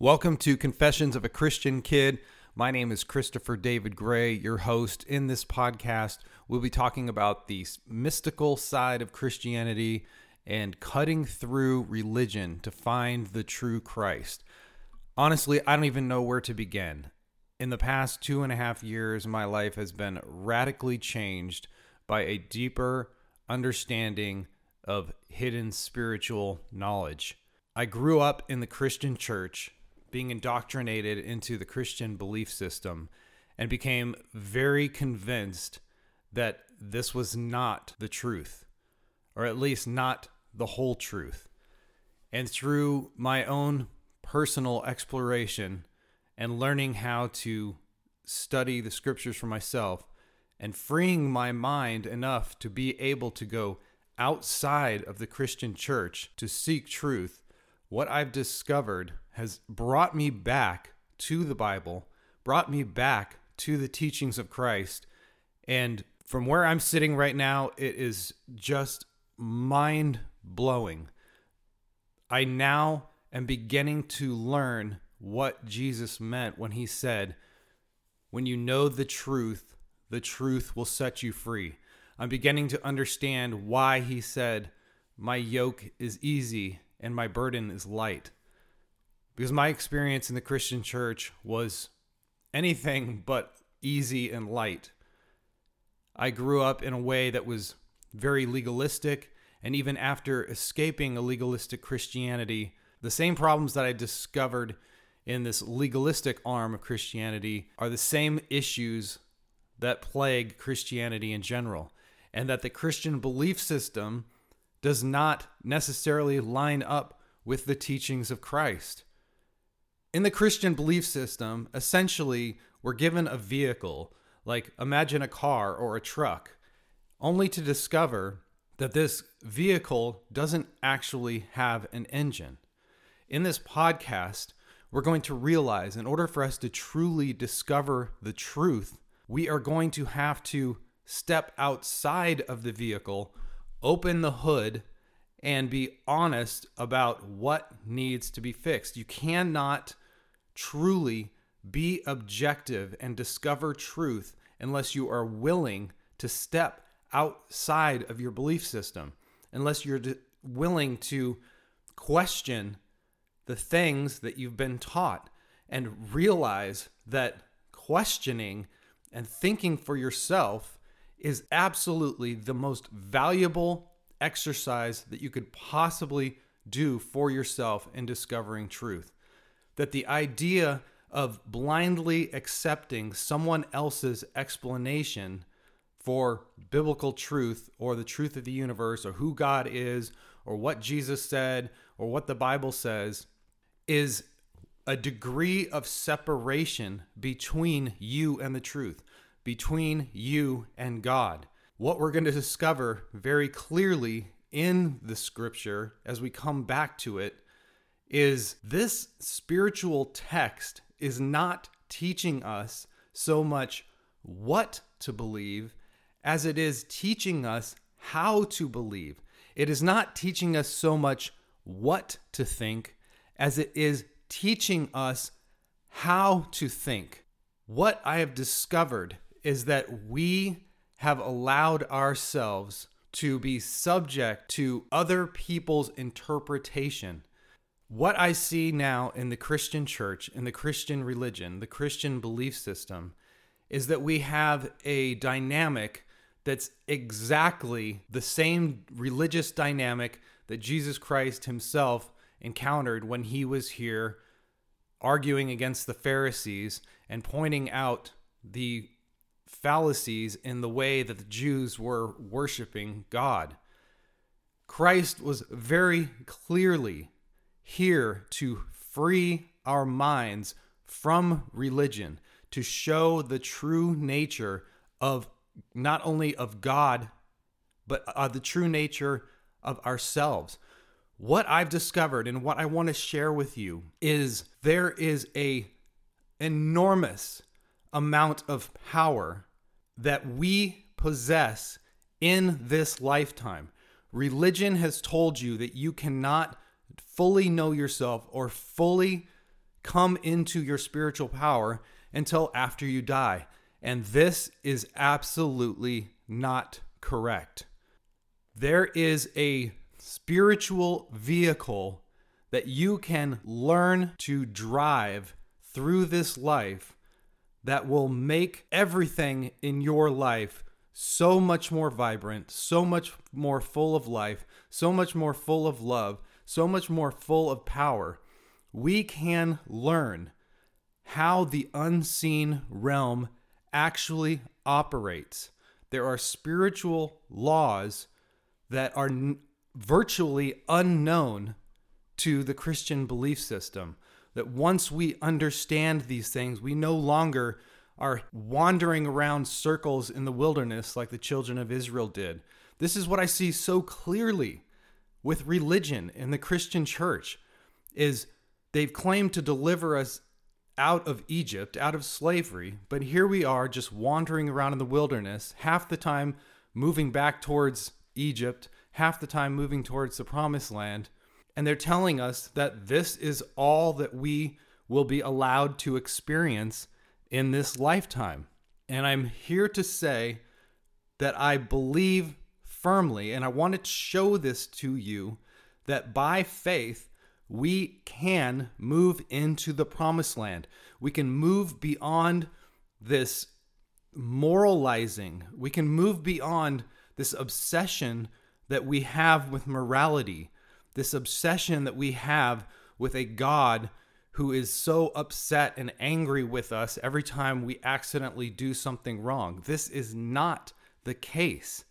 Welcome to Confessions of a Christian Kid. My name is Christopher David Gray, your host. In this podcast, we'll be talking about the mystical side of Christianity and cutting through religion to find the true Christ. Honestly, I don't even know where to begin. In the past two and a half years, my life has been radically changed by a deeper understanding of hidden spiritual knowledge. I grew up in the Christian church being indoctrinated into the Christian belief system and became very convinced that this was not the truth, or at least not the whole truth. And through my own personal exploration and learning how to study the scriptures for myself and freeing my mind enough to be able to go outside of the Christian church to seek truth, what I've discovered has brought me back to the Bible, brought me back to the teachings of Christ. And from where I'm sitting right now, it is just mind blowing. I now am beginning to learn what Jesus meant when he said, When you know the truth, the truth will set you free. I'm beginning to understand why he said, My yoke is easy and my burden is light because my experience in the Christian church was anything but easy and light. I grew up in a way that was very legalistic, and even after escaping a legalistic Christianity, the same problems that I discovered in this legalistic arm of Christianity are the same issues that plague Christianity in general, and that the Christian belief system does not necessarily line up with the teachings of Christ in the Christian belief system, essentially, we're given a vehicle, like imagine a car or a truck, only to discover that this vehicle doesn't actually have an engine. In this podcast, we're going to realize in order for us to truly discover the truth, we are going to have to step outside of the vehicle, open the hood, and be honest about what needs to be fixed. You cannot truly be objective and discover truth unless you are willing to step outside of your belief system, unless you're willing to question the things that you've been taught and realize that questioning and thinking for yourself is absolutely the most valuable exercise that you could possibly do for yourself in discovering truth. That the idea of blindly accepting someone else's explanation for biblical truth or the truth of the universe or who God is or what Jesus said or what the Bible says is a degree of separation between you and the truth, between you and God. What we're going to discover very clearly in the scripture as we come back to it is this spiritual text is not teaching us so much what to believe as it is teaching us how to believe. It is not teaching us so much what to think as it is teaching us how to think. What I have discovered is that we have allowed ourselves to be subject to other people's interpretation. What I see now in the Christian church, in the Christian religion, the Christian belief system, is that we have a dynamic that's exactly the same religious dynamic that Jesus Christ himself encountered when he was here arguing against the Pharisees and pointing out the fallacies in the way that the Jews were worshiping God. Christ was very clearly here to free our minds from religion, to show the true nature of not only of God, but uh, the true nature of ourselves. What I've discovered and what I want to share with you is there is a enormous amount of power that we possess in this lifetime. Religion has told you that you cannot fully know yourself or fully come into your spiritual power until after you die. And this is absolutely not correct. There is a spiritual vehicle that you can learn to drive through this life that will make everything in your life so much more vibrant, so much more full of life, so much more full of love, so much more full of power. We can learn how the unseen realm actually operates. There are spiritual laws that are n- virtually unknown to the Christian belief system. That once we understand these things, we no longer are wandering around circles in the wilderness like the children of Israel did. This is what I see so clearly with religion in the Christian church is they've claimed to deliver us out of Egypt, out of slavery, but here we are just wandering around in the wilderness, half the time moving back towards Egypt, half the time moving towards the promised land. And they're telling us that this is all that we will be allowed to experience in this lifetime. And I'm here to say that I believe firmly, and I want to show this to you, that by faith, we can move into the promised land. We can move beyond this moralizing. We can move beyond this obsession that we have with morality, this obsession that we have with a God who is so upset and angry with us every time we accidentally do something wrong. This is not the case.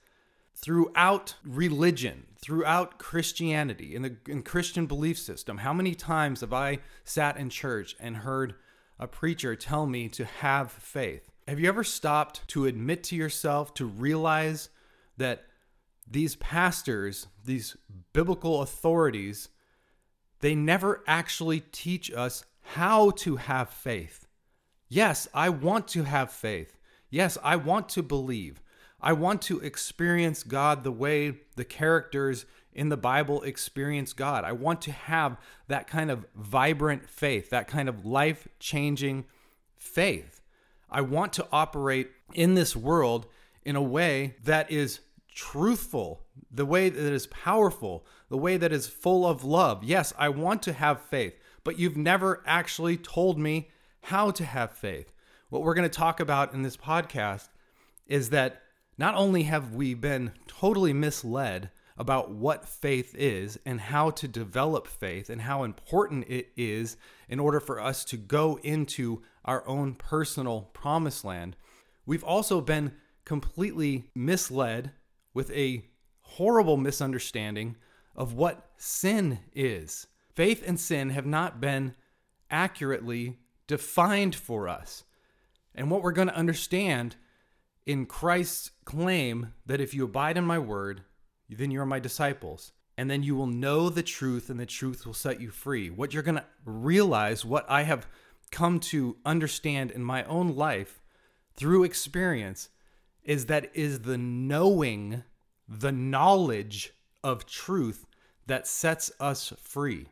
Throughout religion, throughout Christianity, in the in Christian belief system, how many times have I sat in church and heard a preacher tell me to have faith? Have you ever stopped to admit to yourself, to realize that these pastors, these biblical authorities, they never actually teach us how to have faith. Yes, I want to have faith. Yes, I want to believe. I want to experience God the way the characters in the Bible experience God. I want to have that kind of vibrant faith, that kind of life changing faith. I want to operate in this world in a way that is truthful, the way that is powerful, the way that is full of love. Yes, I want to have faith, but you've never actually told me how to have faith. What we're going to talk about in this podcast is that not only have we been totally misled about what faith is and how to develop faith and how important it is in order for us to go into our own personal promised land, we've also been completely misled with a horrible misunderstanding of what sin is. Faith and sin have not been accurately defined for us. And what we're going to understand in Christ's claim that if you abide in my word, then you are my disciples. And then you will know the truth, and the truth will set you free. What you're going to realize, what I have come to understand in my own life through experience, is that is the knowing, the knowledge of truth that sets us free.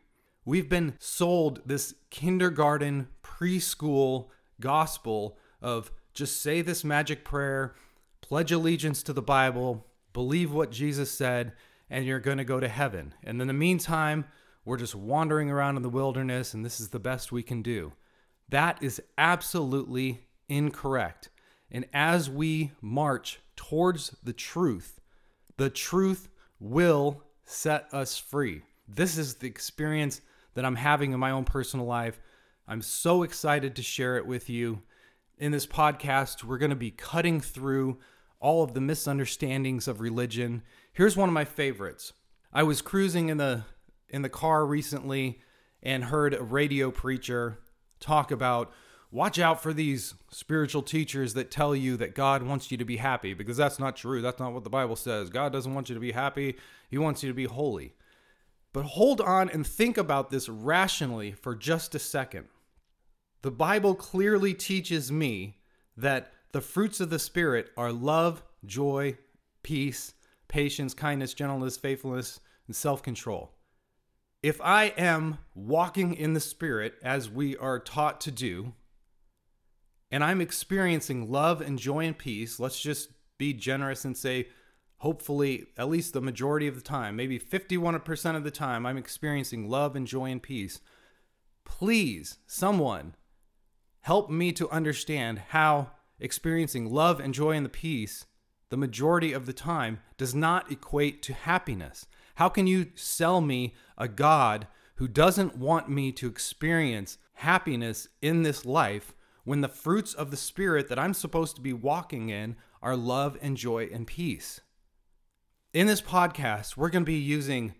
We've been sold this kindergarten, preschool gospel of just say this magic prayer, pledge allegiance to the Bible, believe what Jesus said, and you're going to go to heaven. And in the meantime, we're just wandering around in the wilderness, and this is the best we can do. That is absolutely incorrect. And as we march towards the truth, the truth will set us free. This is the experience that I'm having in my own personal life. I'm so excited to share it with you. In this podcast, we're going to be cutting through all of the misunderstandings of religion. Here's one of my favorites. I was cruising in the in the car recently and heard a radio preacher talk about watch out for these spiritual teachers that tell you that God wants you to be happy because that's not true. That's not what the Bible says. God doesn't want you to be happy, He wants you to be holy. But hold on and think about this rationally for just a second. The Bible clearly teaches me that the fruits of the Spirit are love, joy, peace, patience, kindness, gentleness, faithfulness, and self control. if I am walking in the Spirit as we are taught to do, and I'm experiencing love and joy and peace, let's just be generous and say, hopefully, at least the majority of the time, maybe 51% of the time, I'm experiencing love and joy and peace. Please, someone, help me to understand how experiencing love and joy and the peace the majority of the time does not equate to happiness. How can you sell me a God who doesn't want me to experience happiness in this life when the fruits of the Spirit that I'm supposed to be walking in are love and joy and peace? In this podcast, we're going to be using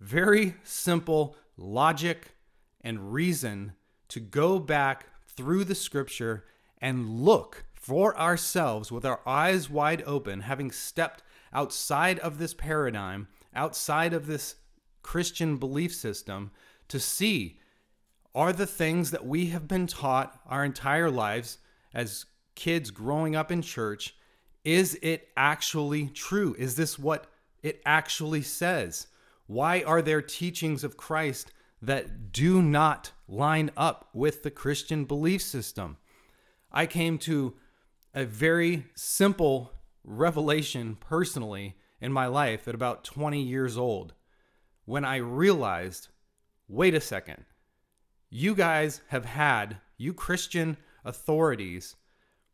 very simple logic and reason to go back through the scripture and look for ourselves with our eyes wide open, having stepped outside of this paradigm, outside of this Christian belief system, to see are the things that we have been taught our entire lives as kids growing up in church, is it actually true? Is this what it actually says? Why are there teachings of Christ that do not line up with the Christian belief system? I came to a very simple revelation personally in my life at about 20 years old when I realized wait a second, you guys have had, you Christian authorities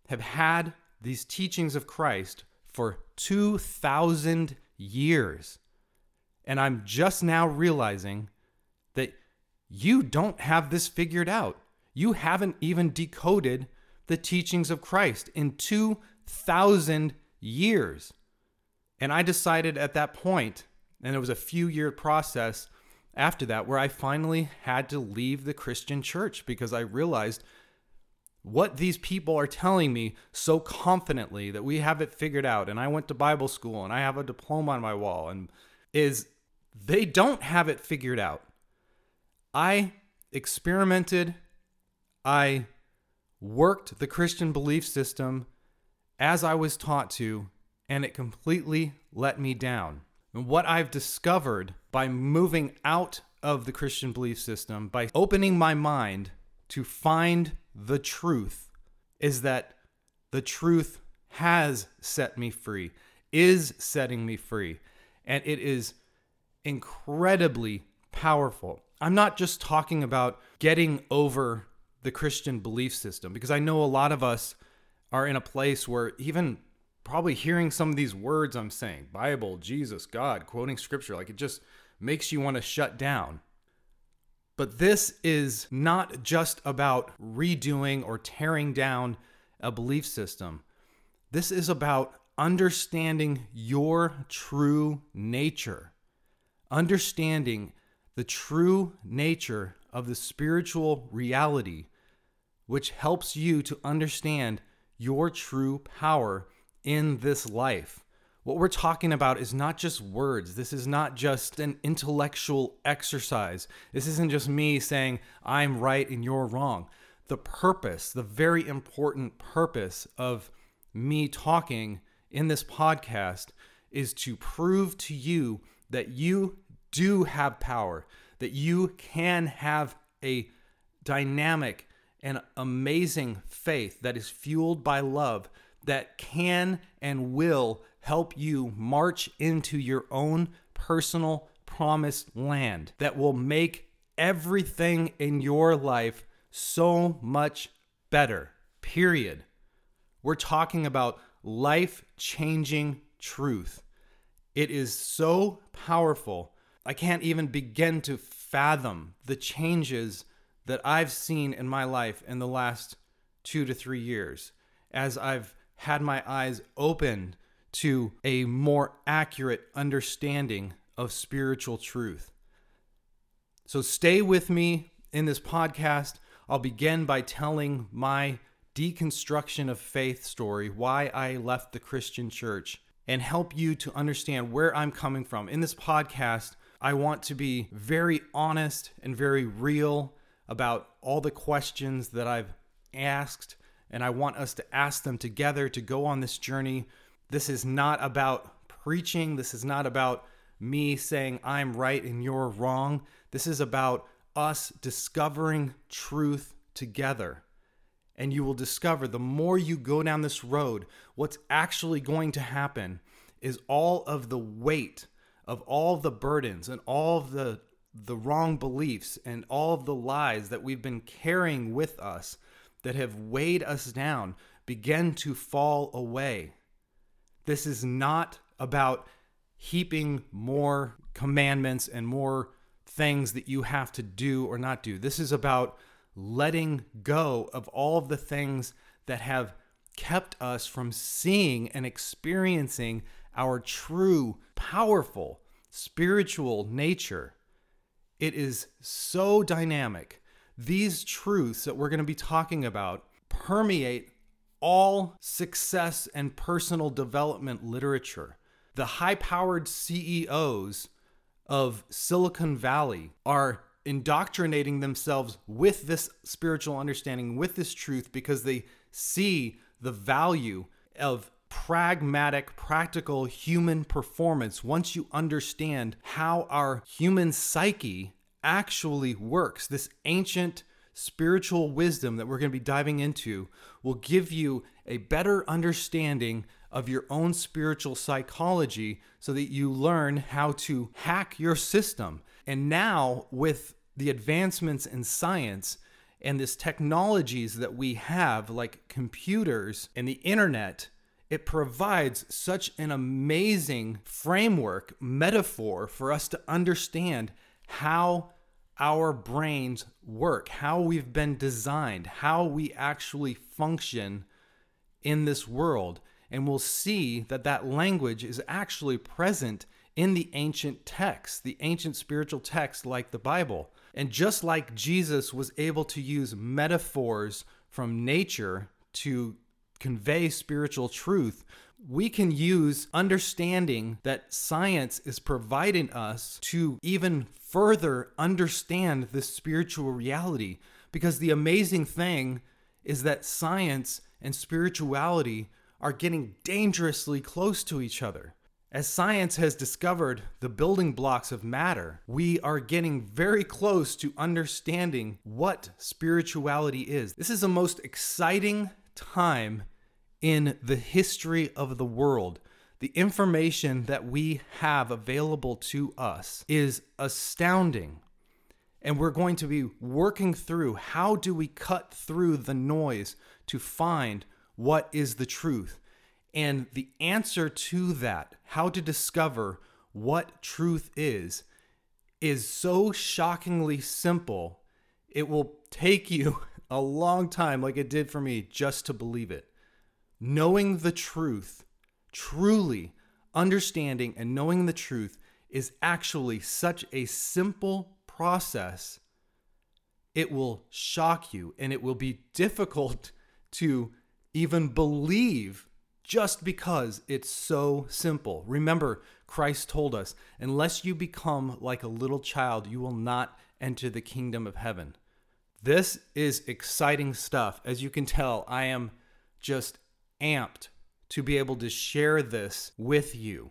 have had these teachings of Christ for 2,000 years. And I'm just now realizing you don't have this figured out. You haven't even decoded the teachings of Christ in 2,000 years. And I decided at that point, and it was a few year process after that, where I finally had to leave the Christian church because I realized what these people are telling me so confidently that we have it figured out and I went to Bible school and I have a diploma on my wall and is they don't have it figured out. I experimented, I worked the Christian belief system as I was taught to, and it completely let me down. And what I've discovered by moving out of the Christian belief system, by opening my mind to find the truth, is that the truth has set me free, is setting me free, and it is incredibly powerful. I'm not just talking about getting over the Christian belief system because I know a lot of us are in a place where even probably hearing some of these words I'm saying, Bible, Jesus, God, quoting scripture, like it just makes you want to shut down. But this is not just about redoing or tearing down a belief system. This is about understanding your true nature, understanding the true nature of the spiritual reality which helps you to understand your true power in this life. What we're talking about is not just words. This is not just an intellectual exercise. This isn't just me saying, I'm right and you're wrong. The purpose, the very important purpose of me talking in this podcast is to prove to you that you do have power, that you can have a dynamic and amazing faith that is fueled by love that can and will help you march into your own personal promised land that will make everything in your life so much better. Period. We're talking about life changing truth. It is so powerful. I can't even begin to fathom the changes that I've seen in my life in the last two to three years as I've had my eyes opened to a more accurate understanding of spiritual truth. So stay with me in this podcast. I'll begin by telling my deconstruction of faith story, why I left the Christian church, and help you to understand where I'm coming from. In this podcast, I want to be very honest and very real about all the questions that I've asked, and I want us to ask them together to go on this journey. This is not about preaching, this is not about me saying I'm right and you're wrong. This is about us discovering truth together. And you will discover the more you go down this road, what's actually going to happen is all of the weight of all the burdens and all the the wrong beliefs and all of the lies that we've been carrying with us that have weighed us down begin to fall away. This is not about heaping more commandments and more things that you have to do or not do. This is about letting go of all of the things that have kept us from seeing and experiencing our true, powerful, spiritual nature. It is so dynamic. These truths that we're going to be talking about permeate all success and personal development literature. The high powered CEOs of Silicon Valley are indoctrinating themselves with this spiritual understanding, with this truth, because they see the value of pragmatic, practical human performance once you understand how our human psyche actually works. This ancient spiritual wisdom that we're going to be diving into will give you a better understanding of your own spiritual psychology so that you learn how to hack your system. And now, with the advancements in science and this technologies that we have, like computers and the internet, it provides such an amazing framework, metaphor for us to understand how our brains work, how we've been designed, how we actually function in this world. And we'll see that that language is actually present in the ancient texts, the ancient spiritual texts like the Bible. And just like Jesus was able to use metaphors from nature to convey spiritual truth, we can use understanding that science is providing us to even further understand this spiritual reality. Because the amazing thing is that science and spirituality are getting dangerously close to each other. As science has discovered the building blocks of matter, we are getting very close to understanding what spirituality is. This is the most exciting time in the history of the world. The information that we have available to us is astounding. And we're going to be working through how do we cut through the noise to find what is the truth. And the answer to that, how to discover what truth is, is so shockingly simple. It will take you a long time, like it did for me, just to believe it knowing the truth, truly understanding and knowing the truth is actually such a simple process. It will shock you and it will be difficult to even believe just because it's so simple. Remember, Christ told us, unless you become like a little child, you will not enter the kingdom of heaven. This is exciting stuff. As you can tell, I am just amped to be able to share this with you.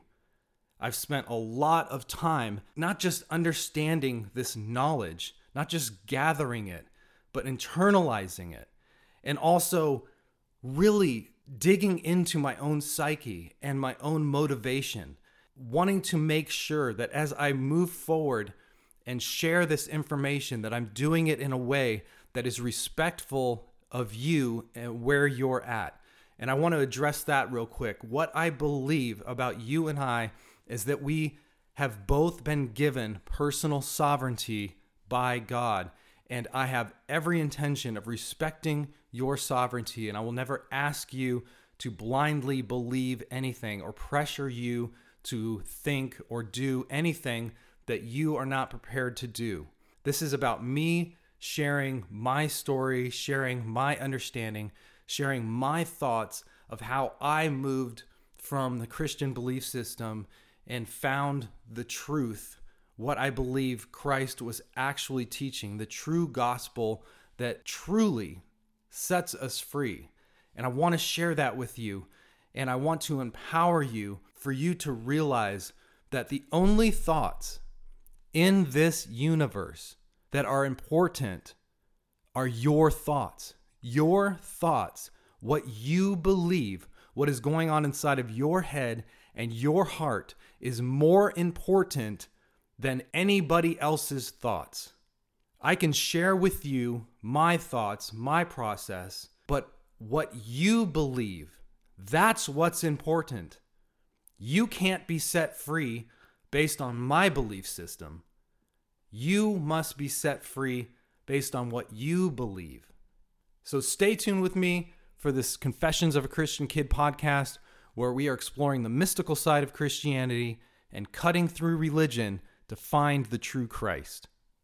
I've spent a lot of time not just understanding this knowledge, not just gathering it, but internalizing it, and also really digging into my own psyche and my own motivation, wanting to make sure that as I move forward and share this information that I'm doing it in a way that is respectful of you and where you're at and I want to address that real quick. What I believe about you and I is that we have both been given personal sovereignty by God. And I have every intention of respecting your sovereignty. And I will never ask you to blindly believe anything or pressure you to think or do anything that you are not prepared to do. This is about me sharing my story, sharing my understanding sharing my thoughts of how I moved from the Christian belief system and found the truth, what I believe Christ was actually teaching, the true gospel that truly sets us free. And I want to share that with you. And I want to empower you for you to realize that the only thoughts in this universe that are important are your thoughts. Your thoughts, what you believe, what is going on inside of your head and your heart is more important than anybody else's thoughts. I can share with you my thoughts, my process, but what you believe, that's what's important. You can't be set free based on my belief system. You must be set free based on what you believe. So stay tuned with me for this Confessions of a Christian Kid podcast, where we are exploring the mystical side of Christianity and cutting through religion to find the true Christ.